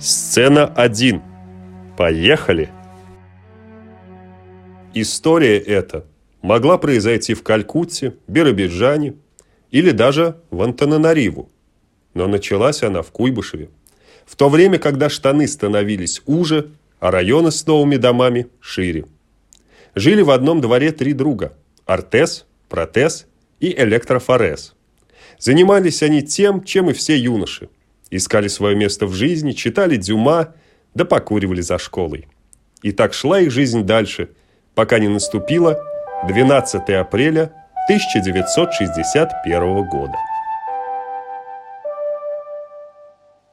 Сцена 1. Поехали! История эта могла произойти в Калькутте, Биробиджане или даже в Антананариву. Но началась она в Куйбышеве. В то время, когда штаны становились уже, а районы с новыми домами шире. Жили в одном дворе три друга – Артес, Протез и Электрофорез. Занимались они тем, чем и все юноши – искали свое место в жизни, читали Дюма, да покуривали за школой. И так шла их жизнь дальше, пока не наступило 12 апреля 1961 года.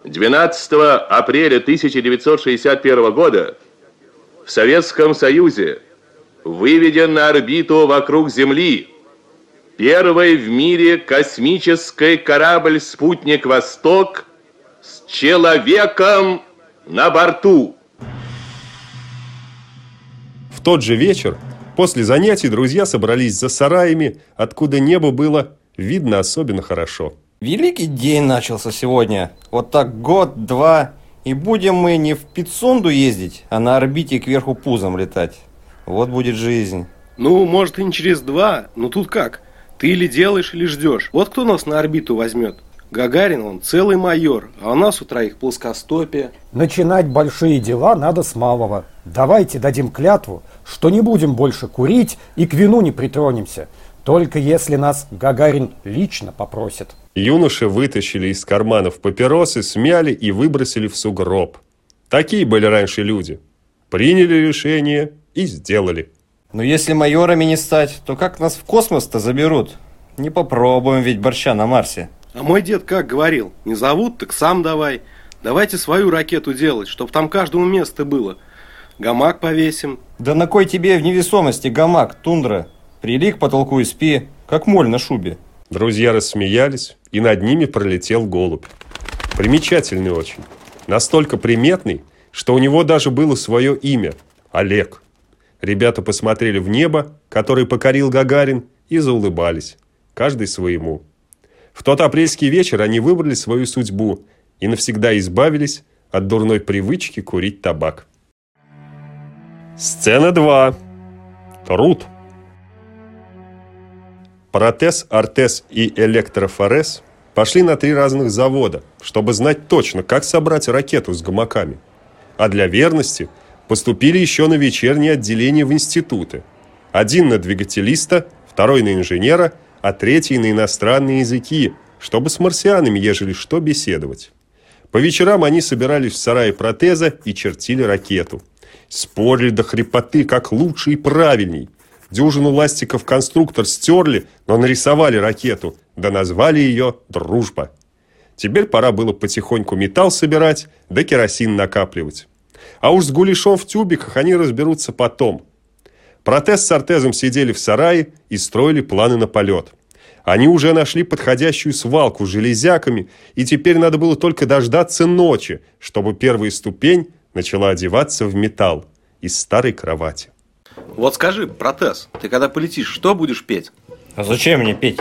12 апреля 1961 года в Советском Союзе выведен на орбиту вокруг Земли первый в мире космический корабль-спутник «Восток» с человеком на борту. В тот же вечер, после занятий, друзья собрались за сараями, откуда небо было видно особенно хорошо. Великий день начался сегодня. Вот так год-два, и будем мы не в Пицунду ездить, а на орбите кверху пузом летать. Вот будет жизнь. Ну, может и не через два, но тут как? Ты или делаешь, или ждешь. Вот кто нас на орбиту возьмет? Гагарин, он целый майор, а у нас у троих плоскостопие. Начинать большие дела надо с малого. Давайте дадим клятву, что не будем больше курить и к вину не притронемся. Только если нас Гагарин лично попросит. Юноши вытащили из карманов папиросы, смяли и выбросили в сугроб. Такие были раньше люди. Приняли решение и сделали. Но если майорами не стать, то как нас в космос-то заберут? Не попробуем ведь борща на Марсе. А мой дед как говорил, не зовут, так сам давай. Давайте свою ракету делать, чтобы там каждому место было. Гамак повесим. Да на кой тебе в невесомости гамак, тундра? Прилик к потолку и спи, как моль на шубе. Друзья рассмеялись, и над ними пролетел голубь. Примечательный очень. Настолько приметный, что у него даже было свое имя – Олег. Ребята посмотрели в небо, которое покорил Гагарин, и заулыбались. Каждый своему. В тот апрельский вечер они выбрали свою судьбу и навсегда избавились от дурной привычки курить табак. Сцена 2. Труд. Протез, Артез и Электрофорез пошли на три разных завода, чтобы знать точно, как собрать ракету с гамаками. А для верности поступили еще на вечернее отделение в институты. Один на двигателиста, второй на инженера – а третий на иностранные языки, чтобы с марсианами, ежели что, беседовать. По вечерам они собирались в сарае протеза и чертили ракету. Спорили до хрипоты, как лучше и правильней. Дюжину ластиков конструктор стерли, но нарисовали ракету, да назвали ее «Дружба». Теперь пора было потихоньку металл собирать, да керосин накапливать. А уж с гуляшом в тюбиках они разберутся потом – Протез с артезом сидели в сарае и строили планы на полет. Они уже нашли подходящую свалку с железяками, и теперь надо было только дождаться ночи, чтобы первая ступень начала одеваться в металл из старой кровати. Вот скажи, протез, ты когда полетишь, что будешь петь? А зачем мне петь?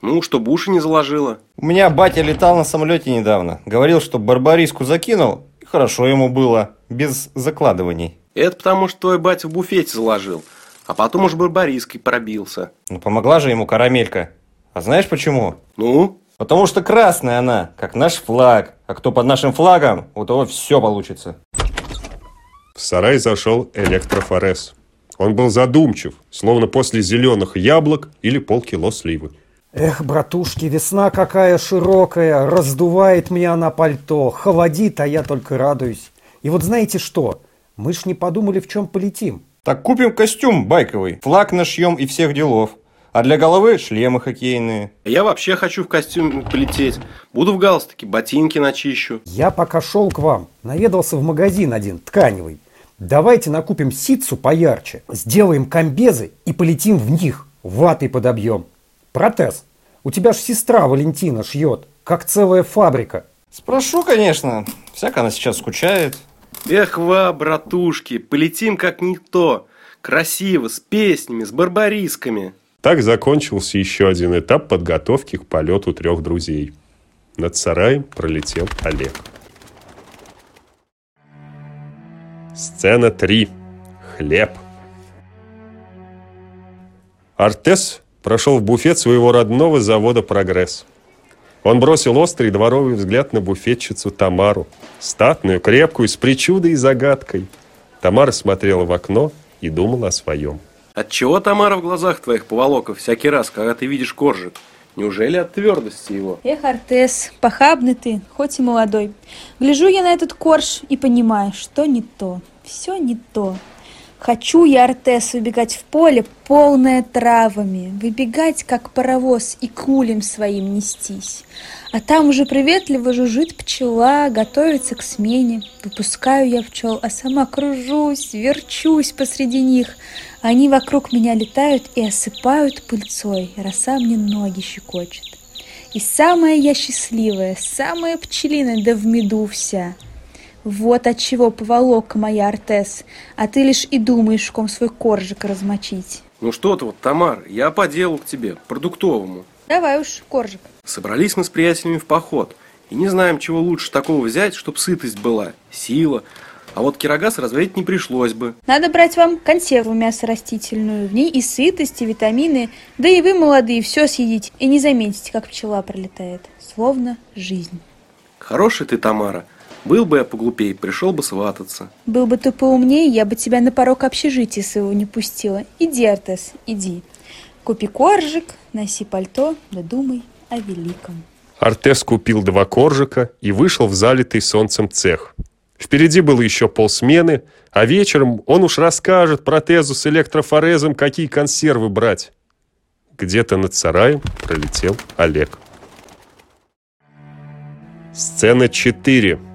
Ну, чтобы уши не заложило. У меня батя летал на самолете недавно. Говорил, что барбариску закинул, и хорошо ему было, без закладываний. Это потому, что твой батя в буфете заложил, а потом уж барбариской пробился. Ну, помогла же ему карамелька. А знаешь почему? Ну? Потому что красная она, как наш флаг. А кто под нашим флагом, у того все получится. В сарай зашел электрофорез. Он был задумчив, словно после зеленых яблок или полкило сливы. Эх, братушки, весна какая широкая, раздувает меня на пальто, холодит, а я только радуюсь. И вот знаете что? Мы ж не подумали, в чем полетим. Так купим костюм байковый, флаг нашьем и всех делов. А для головы шлемы хоккейные. Я вообще хочу в костюме полететь. Буду в галстуке, ботинки начищу. Я пока шел к вам, наведался в магазин один, тканевый. Давайте накупим ситцу поярче, сделаем комбезы и полетим в них, ватой подобьем. Протез, у тебя ж сестра Валентина шьет, как целая фабрика. Спрошу, конечно. Всяко она сейчас скучает. Эх, ва, братушки, полетим как никто. Красиво, с песнями, с барбарисками. Так закончился еще один этап подготовки к полету трех друзей. Над сараем пролетел Олег. Сцена 3. Хлеб. Артес прошел в буфет своего родного завода «Прогресс». Он бросил острый дворовый взгляд на буфетчицу Тамару, статную, крепкую, с причудой и загадкой. Тамара смотрела в окно и думала о своем. Отчего, Тамара, в глазах твоих поволоков всякий раз, когда ты видишь коржик? Неужели от твердости его? Эх, Артес, похабный ты, хоть и молодой. Гляжу я на этот корж и понимаю, что не то, все не то. Хочу я, Артес, выбегать в поле, полное травами, выбегать, как паровоз, и кулем своим нестись. А там уже приветливо жужжит пчела, готовится к смене. Выпускаю я пчел, а сама кружусь, верчусь посреди них. Они вокруг меня летают и осыпают пыльцой, роса мне ноги щекочет. И самая я счастливая, самая пчелиная, да в меду вся — вот от чего поволока моя, Артес, а ты лишь и думаешь, ком свой коржик размочить. Ну что ты вот, Тамар, я по делу к тебе, продуктовому. Давай уж, коржик. Собрались мы с приятелями в поход, и не знаем, чего лучше такого взять, чтоб сытость была, сила. А вот кирогаз разводить не пришлось бы. Надо брать вам консерву мясо растительную. В ней и сытость, и витамины. Да и вы, молодые, все съедите. И не заметите, как пчела пролетает. Словно жизнь. Хороший ты, Тамара. Был бы я поглупее, пришел бы свататься. Был бы ты поумнее, я бы тебя на порог общежития своего не пустила. Иди, Артес, иди. Купи коржик, носи пальто, да думай о великом. Артес купил два коржика и вышел в залитый солнцем цех. Впереди было еще полсмены, а вечером он уж расскажет протезу с электрофорезом, какие консервы брать. Где-то над сараем пролетел Олег. Сцена 4.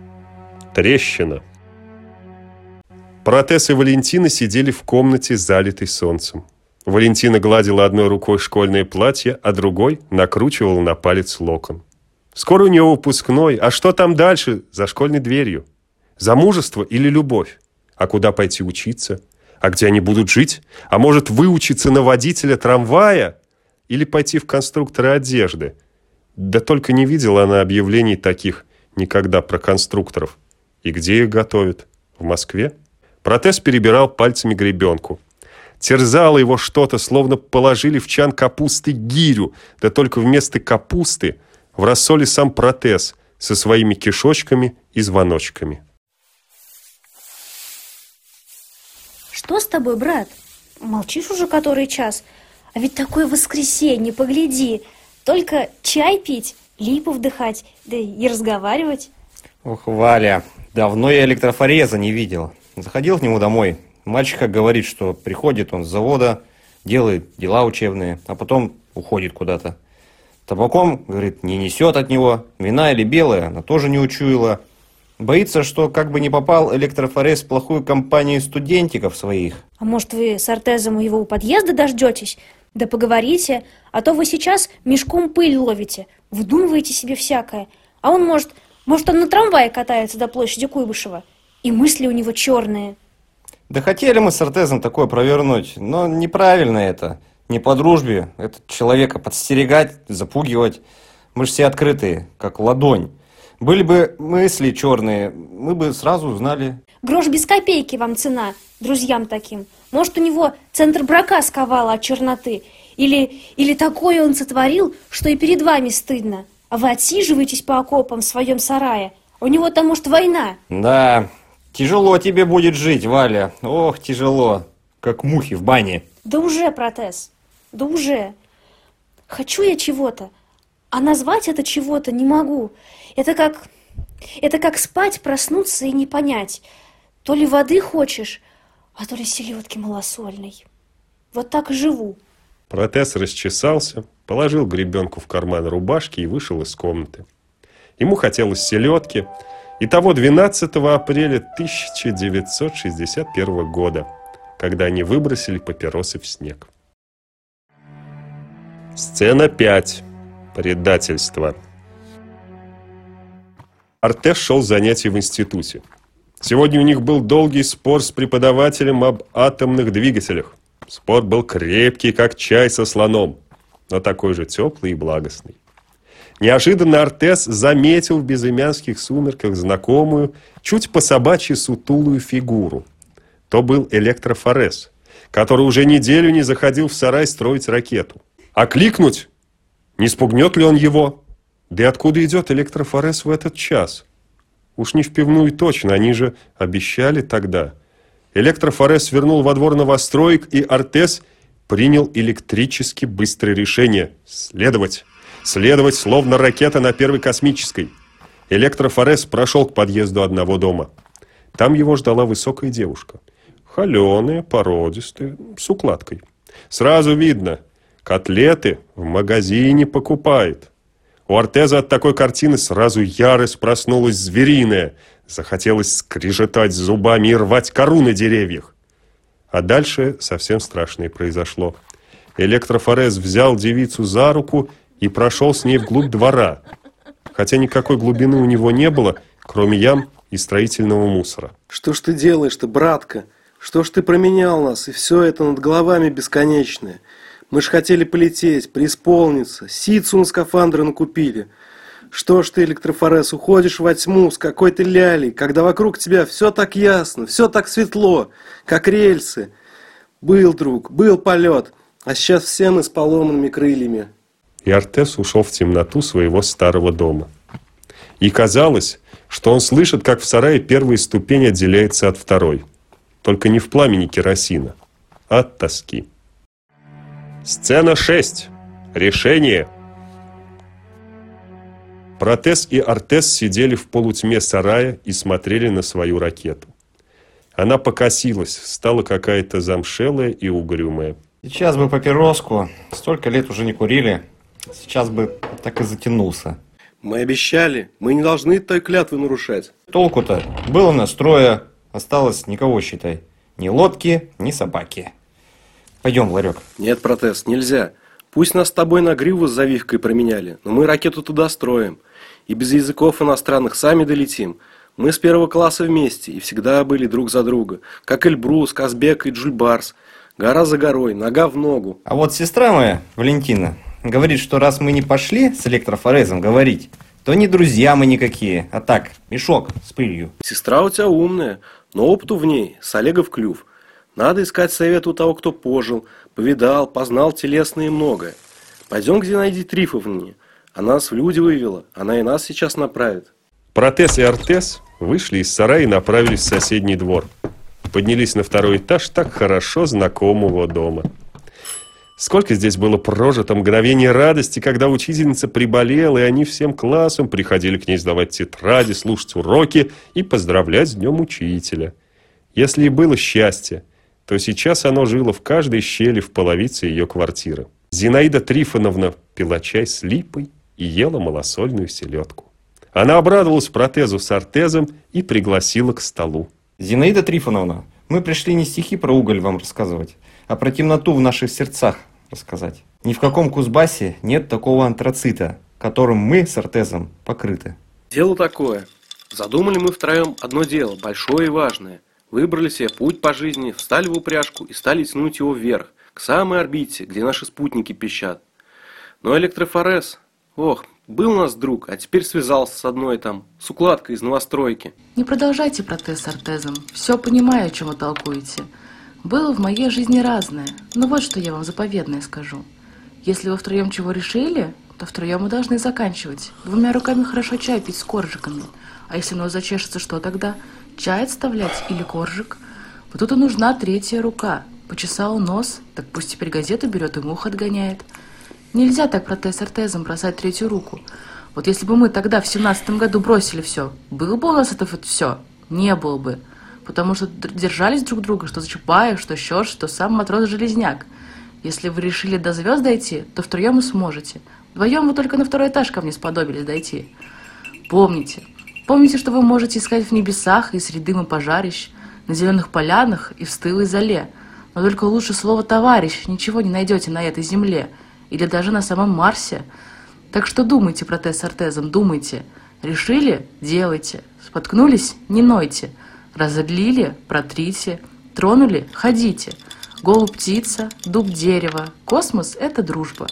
Трещина. Протез и Валентина сидели в комнате, залитой солнцем. Валентина гладила одной рукой школьное платье, а другой накручивала на палец локон. Скоро у нее выпускной, а что там дальше, за школьной дверью? Замужество или любовь? А куда пойти учиться? А где они будут жить? А может, выучиться на водителя трамвая? Или пойти в конструктора одежды? Да только не видела она объявлений таких никогда про конструкторов. И где их готовят? В Москве? Протез перебирал пальцами гребенку. Терзало его что-то, словно положили в чан капусты гирю, да только вместо капусты в рассоле сам протез со своими кишочками и звоночками. Что с тобой, брат? Молчишь уже который час? А ведь такое воскресенье, погляди. Только чай пить, липу вдыхать, да и разговаривать. Ох, Валя, Давно я электрофореза не видел. Заходил к нему домой. Мальчика говорит, что приходит он с завода, делает дела учебные, а потом уходит куда-то. Табаком, говорит, не несет от него. Вина или белая, она тоже не учуяла. Боится, что как бы не попал электрофорез в плохую компанию студентиков своих. А может, вы с Артезом у его подъезда дождетесь? Да поговорите, а то вы сейчас мешком пыль ловите, выдумываете себе всякое. А он, может, может, он на трамвае катается до площади Куйбышева? И мысли у него черные. Да хотели мы с Артезом такое провернуть, но неправильно это. Не по дружбе. Это человека подстерегать, запугивать. Мы же все открытые, как ладонь. Были бы мысли черные, мы бы сразу узнали. Грош без копейки вам цена, друзьям таким. Может, у него центр брака сковала от черноты. Или, или такое он сотворил, что и перед вами стыдно. А вы отсиживаетесь по окопам в своем сарае. У него там, может, война. Да, тяжело тебе будет жить, Валя. Ох, тяжело. Как мухи в бане. Да уже, протез. Да уже. Хочу я чего-то, а назвать это чего-то не могу. Это как... Это как спать, проснуться и не понять. То ли воды хочешь, а то ли селедки малосольной. Вот так и живу. Протез расчесался, положил гребенку в карман рубашки и вышел из комнаты. Ему хотелось селедки, и того 12 апреля 1961 года, когда они выбросили папиросы в снег. Сцена 5. Предательство. Артеш шел занятия в институте. Сегодня у них был долгий спор с преподавателем об атомных двигателях. Спор был крепкий, как чай со слоном, но такой же теплый и благостный. Неожиданно Артес заметил в безымянских сумерках знакомую, чуть по собачьи сутулую фигуру. То был электрофорез, который уже неделю не заходил в сарай строить ракету. А кликнуть? Не спугнет ли он его? Да и откуда идет электрофорез в этот час? Уж не в пивную точно, они же обещали тогда. Электрофорез свернул во двор новостроек, и Артес принял электрически быстрое решение – следовать. Следовать, словно ракета на первой космической. Электрофорез прошел к подъезду одного дома. Там его ждала высокая девушка. Холеная, породистая, с укладкой. Сразу видно, котлеты в магазине покупает. У Артеза от такой картины сразу ярость проснулась звериная. Захотелось скрежетать зубами и рвать кору на деревьях. А дальше совсем страшное произошло. Электрофорез взял девицу за руку и прошел с ней вглубь двора. Хотя никакой глубины у него не было, кроме ям и строительного мусора. Что ж ты делаешь-то, братка? Что ж ты променял нас, и все это над головами бесконечное? Мы ж хотели полететь, преисполниться, ситцу на скафандры накупили. Что ж ты, электрофорез, уходишь во тьму с какой-то лялей, когда вокруг тебя все так ясно, все так светло, как рельсы. Был, друг, был полет, а сейчас все мы с поломанными крыльями. И Артес ушел в темноту своего старого дома. И казалось, что он слышит, как в сарае первая ступень отделяется от второй. Только не в пламени керосина, а от тоски. Сцена 6. Решение. Протез и Артес сидели в полутьме сарая и смотрели на свою ракету. Она покосилась, стала какая-то замшелая и угрюмая. Сейчас бы папироску. Столько лет уже не курили. Сейчас бы так и затянулся. Мы обещали, мы не должны той клятвы нарушать. Толку-то? Было настроя, осталось никого, считай. Ни лодки, ни собаки. Пойдем, Ларек. Нет, протест, нельзя. Пусть нас с тобой на гриву с завивкой променяли, но мы ракету туда строим. И без языков иностранных сами долетим. Мы с первого класса вместе и всегда были друг за друга. Как Эльбрус, Казбек и Джульбарс. Гора за горой, нога в ногу. А вот сестра моя, Валентина, говорит, что раз мы не пошли с электрофорезом говорить, то не друзья мы никакие, а так, мешок с пылью. Сестра у тебя умная, но опыту в ней с Олегов клюв. Надо искать совет у того, кто пожил, повидал, познал телесное и многое. Пойдем к Зинаиде Трифовне. Она нас в люди вывела, она и нас сейчас направит. Протез и Артес вышли из сарая и направились в соседний двор. Поднялись на второй этаж так хорошо знакомого дома. Сколько здесь было прожито мгновений радости, когда учительница приболела, и они всем классом приходили к ней сдавать тетради, слушать уроки и поздравлять с днем учителя. Если и было счастье, то сейчас оно жило в каждой щели в половице ее квартиры. Зинаида Трифоновна пила чай с липой и ела малосольную селедку. Она обрадовалась протезу с артезом и пригласила к столу. Зинаида Трифоновна, мы пришли не стихи про уголь вам рассказывать, а про темноту в наших сердцах рассказать. Ни в каком Кузбассе нет такого антрацита, которым мы с Артезом покрыты. Дело такое. Задумали мы втроем одно дело, большое и важное. Выбрали себе путь по жизни, встали в упряжку и стали тянуть его вверх, к самой орбите, где наши спутники пищат. Но электрофорез, ох, был у нас друг, а теперь связался с одной там, с укладкой из новостройки. Не продолжайте протез с артезом. Все понимаю, о чем вы толкуете. Было в моей жизни разное, но вот что я вам заповедное скажу. Если вы втроем чего решили, то втроем мы должны заканчивать. Двумя руками хорошо чай пить с коржиками. А если нос зачешется, что тогда? Чай отставлять или коржик? Вот тут и нужна третья рука. Почесал нос, так пусть теперь газету берет и мух отгоняет. Нельзя так протез артезом бросать третью руку. Вот если бы мы тогда в семнадцатом году бросили все, был бы у нас это вот все? Не было бы потому что держались друг друга, что Чапаев, что Щерш, что сам матрос-железняк. Если вы решили до звезд дойти, то втроем вы сможете. Вдвоем вы только на второй этаж ко мне сподобились дойти. Помните, помните, что вы можете искать в небесах и среди дыма пожарищ, на зеленых полянах и в стылой зале. Но только лучше слово «товарищ» ничего не найдете на этой земле или даже на самом Марсе. Так что думайте, протез с артезом, думайте. Решили – делайте. Споткнулись – не нойте. Разодлили – протрите, тронули – ходите. Голубь – птица, дуб – дерево, космос – это дружба.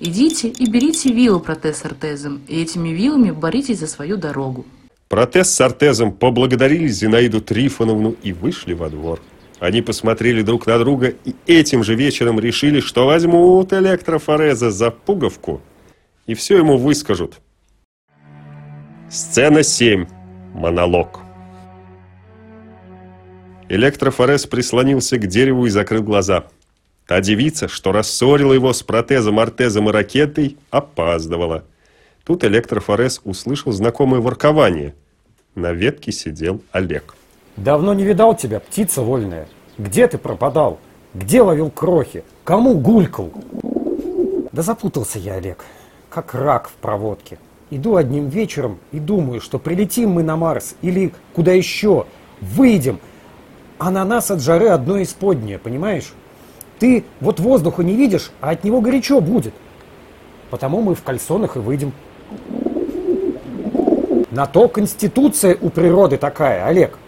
Идите и берите виллу протез артезом, и этими виллами боритесь за свою дорогу. Протез с артезом поблагодарили Зинаиду Трифоновну и вышли во двор. Они посмотрели друг на друга и этим же вечером решили, что возьмут электрофореза за пуговку и все ему выскажут. Сцена 7. Монолог. Электрофорез прислонился к дереву и закрыл глаза. Та девица, что рассорила его с протезом, артезом и ракетой, опаздывала. Тут электрофорез услышал знакомое воркование. На ветке сидел Олег. Давно не видал тебя, птица вольная. Где ты пропадал? Где ловил крохи? Кому гулькал? Да запутался я, Олег, как рак в проводке. Иду одним вечером и думаю, что прилетим мы на Марс или куда еще, выйдем, а на нас от жары одно исподнее, понимаешь? Ты вот воздуха не видишь, а от него горячо будет. Потому мы в кальсонах и выйдем. На то конституция у природы такая, Олег.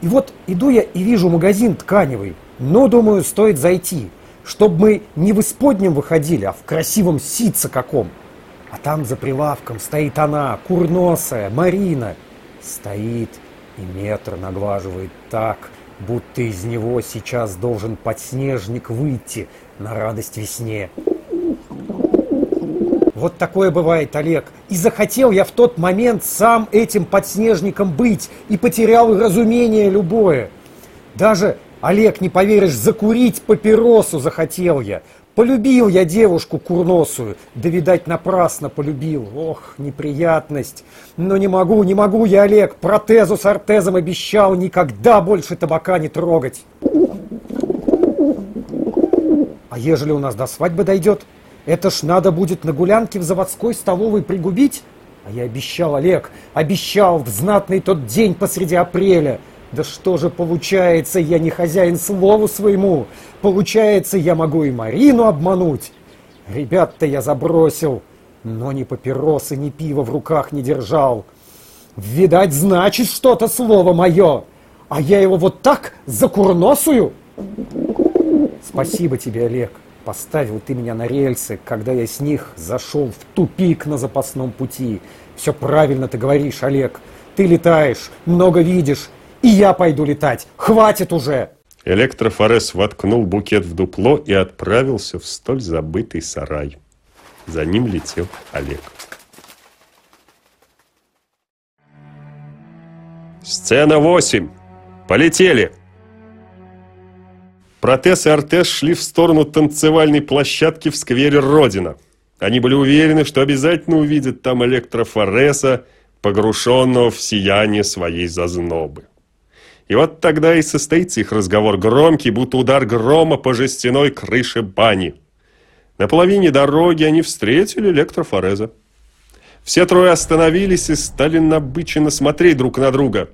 И вот иду я и вижу магазин тканевый. Но, думаю, стоит зайти, чтобы мы не в исподнем выходили, а в красивом ситце каком. А там за прилавком стоит она, курносая, Марина. Стоит и метр наглаживает так, будто из него сейчас должен подснежник выйти на радость весне. Вот такое бывает, Олег. И захотел я в тот момент сам этим подснежником быть и потерял разумение любое. Даже, Олег, не поверишь, закурить папиросу захотел я. Полюбил я девушку курносую, да, видать, напрасно полюбил. Ох, неприятность. Но не могу, не могу я, Олег, протезу с артезом обещал никогда больше табака не трогать. А ежели у нас до свадьбы дойдет, это ж надо будет на гулянке в заводской столовой пригубить? А я обещал, Олег, обещал в знатный тот день посреди апреля. Да что же получается, я не хозяин слову своему. Получается, я могу и Марину обмануть. Ребят-то я забросил, но ни папиросы, ни пива в руках не держал. Видать, значит что-то слово мое. А я его вот так закурносую. Спасибо тебе, Олег. Поставил ты меня на рельсы, когда я с них зашел в тупик на запасном пути. Все правильно ты говоришь, Олег. Ты летаешь, много видишь, и я пойду летать. Хватит уже! Электрофорез воткнул букет в дупло и отправился в столь забытый сарай. За ним летел Олег. Сцена 8. Полетели! Протез и Артес шли в сторону танцевальной площадки в сквере Родина. Они были уверены, что обязательно увидят там электрофореса, погрушенного в сияние своей зазнобы. И вот тогда и состоится их разговор громкий, будто удар грома по жестяной крыше бани. На половине дороги они встретили электрофореза. Все трое остановились и стали набыченно смотреть друг на друга.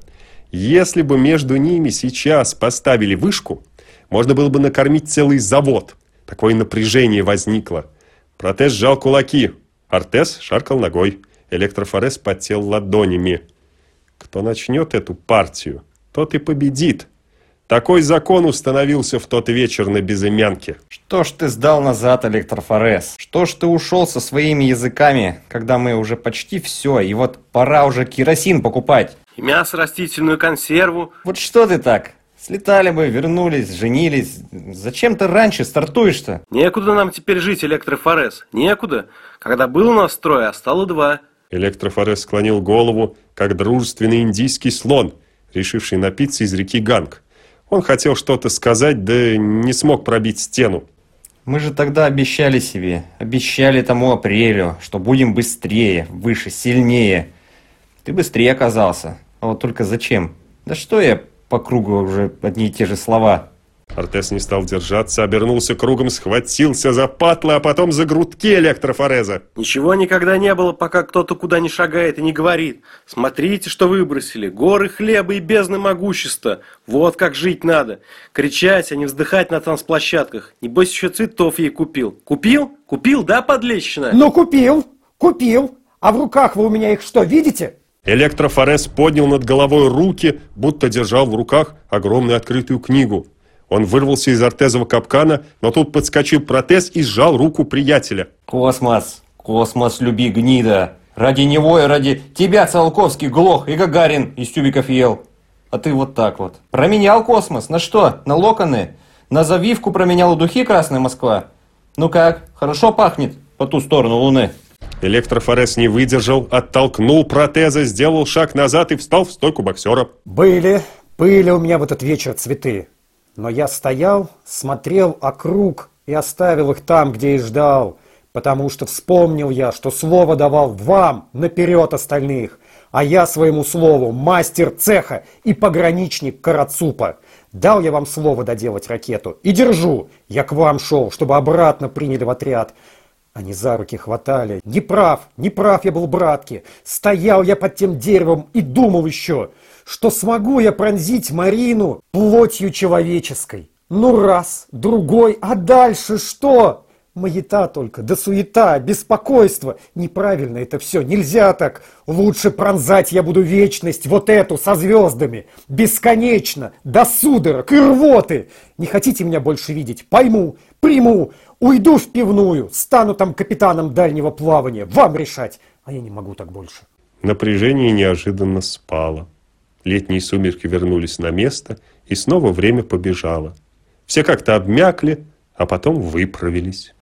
Если бы между ними сейчас поставили вышку, можно было бы накормить целый завод. Такое напряжение возникло. Протез сжал кулаки. Артес шаркал ногой. Электрофорез потел ладонями. Кто начнет эту партию, тот и победит. Такой закон установился в тот вечер на безымянке. Что ж ты сдал назад, электрофорез? Что ж ты ушел со своими языками, когда мы уже почти все, и вот пора уже керосин покупать? И мясо, растительную консерву. Вот что ты так? Слетали бы, вернулись, женились. Зачем ты раньше стартуешь-то? Некуда нам теперь жить, электрофорез. Некуда. Когда был у нас трое, а стало два. Электрофорез склонил голову, как дружественный индийский слон, решивший напиться из реки Ганг. Он хотел что-то сказать, да не смог пробить стену. Мы же тогда обещали себе, обещали тому апрелю, что будем быстрее, выше, сильнее. Ты быстрее оказался. А вот только зачем? Да что я по кругу уже одни и те же слова. Артес не стал держаться, обернулся кругом, схватился за патлы, а потом за грудки электрофореза. Ничего никогда не было, пока кто-то куда не шагает и не говорит. Смотрите, что выбросили. Горы хлеба и бездны могущества. Вот как жить надо. Кричать, а не вздыхать на танцплощадках. Небось, еще цветов ей купил. Купил? Купил, да, подлещина? Ну, купил, купил. А в руках вы у меня их что, видите? Электрофорез поднял над головой руки, будто держал в руках огромную открытую книгу. Он вырвался из артезового капкана, но тут подскочил протез и сжал руку приятеля. Космос, космос, люби гнида. Ради него и ради тебя Циолковский глох и Гагарин из тюбиков ел. А ты вот так вот. Променял космос. На что? На локоны? На завивку променял духи Красная Москва? Ну как, хорошо пахнет по ту сторону Луны? Электрофорез не выдержал, оттолкнул протеза, сделал шаг назад и встал в стойку боксера. Были, были у меня в этот вечер цветы. Но я стоял, смотрел округ и оставил их там, где и ждал, потому что вспомнил я, что слово давал вам наперед остальных, а я своему слову мастер цеха и пограничник Карацупа. Дал я вам слово доделать ракету и держу. Я к вам шел, чтобы обратно приняли в отряд. Они за руки хватали. Не прав, не прав я был, братки. Стоял я под тем деревом и думал еще, что смогу я пронзить Марину плотью человеческой. Ну раз, другой, а дальше что? Маята только, да суета, беспокойство. Неправильно это все, нельзя так. Лучше пронзать я буду вечность, вот эту, со звездами. Бесконечно, до судорог и рвоты. Не хотите меня больше видеть? Пойму, приму. Уйду в пивную, стану там капитаном дальнего плавания. Вам решать. А я не могу так больше. Напряжение неожиданно спало. Летние сумерки вернулись на место, и снова время побежало. Все как-то обмякли, а потом выправились.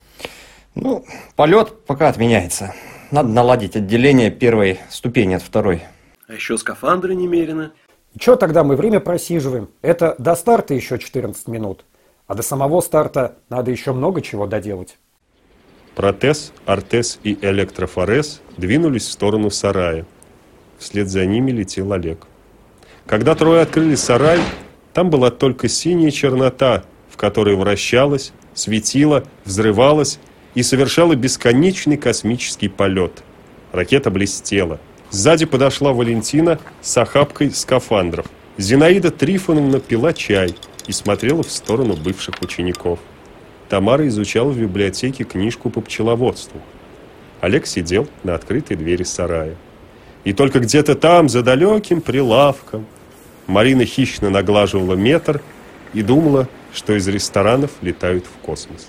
Ну, полет пока отменяется. Надо наладить отделение первой ступени от второй. А еще скафандры немерено. И что тогда мы время просиживаем? Это до старта еще 14 минут. А до самого старта надо еще много чего доделать. Протез, Артез и Электрофорез двинулись в сторону сарая. Вслед за ними летел Олег. Когда трое открыли сарай, там была только синяя чернота, в которой вращалась, светила, взрывалась и совершала бесконечный космический полет. Ракета блестела. Сзади подошла Валентина с охапкой скафандров. Зинаида Трифоновна пила чай и смотрела в сторону бывших учеников. Тамара изучала в библиотеке книжку по пчеловодству. Олег сидел на открытой двери сарая. И только где-то там, за далеким прилавком, Марина хищно наглаживала метр и думала, что из ресторанов летают в космос.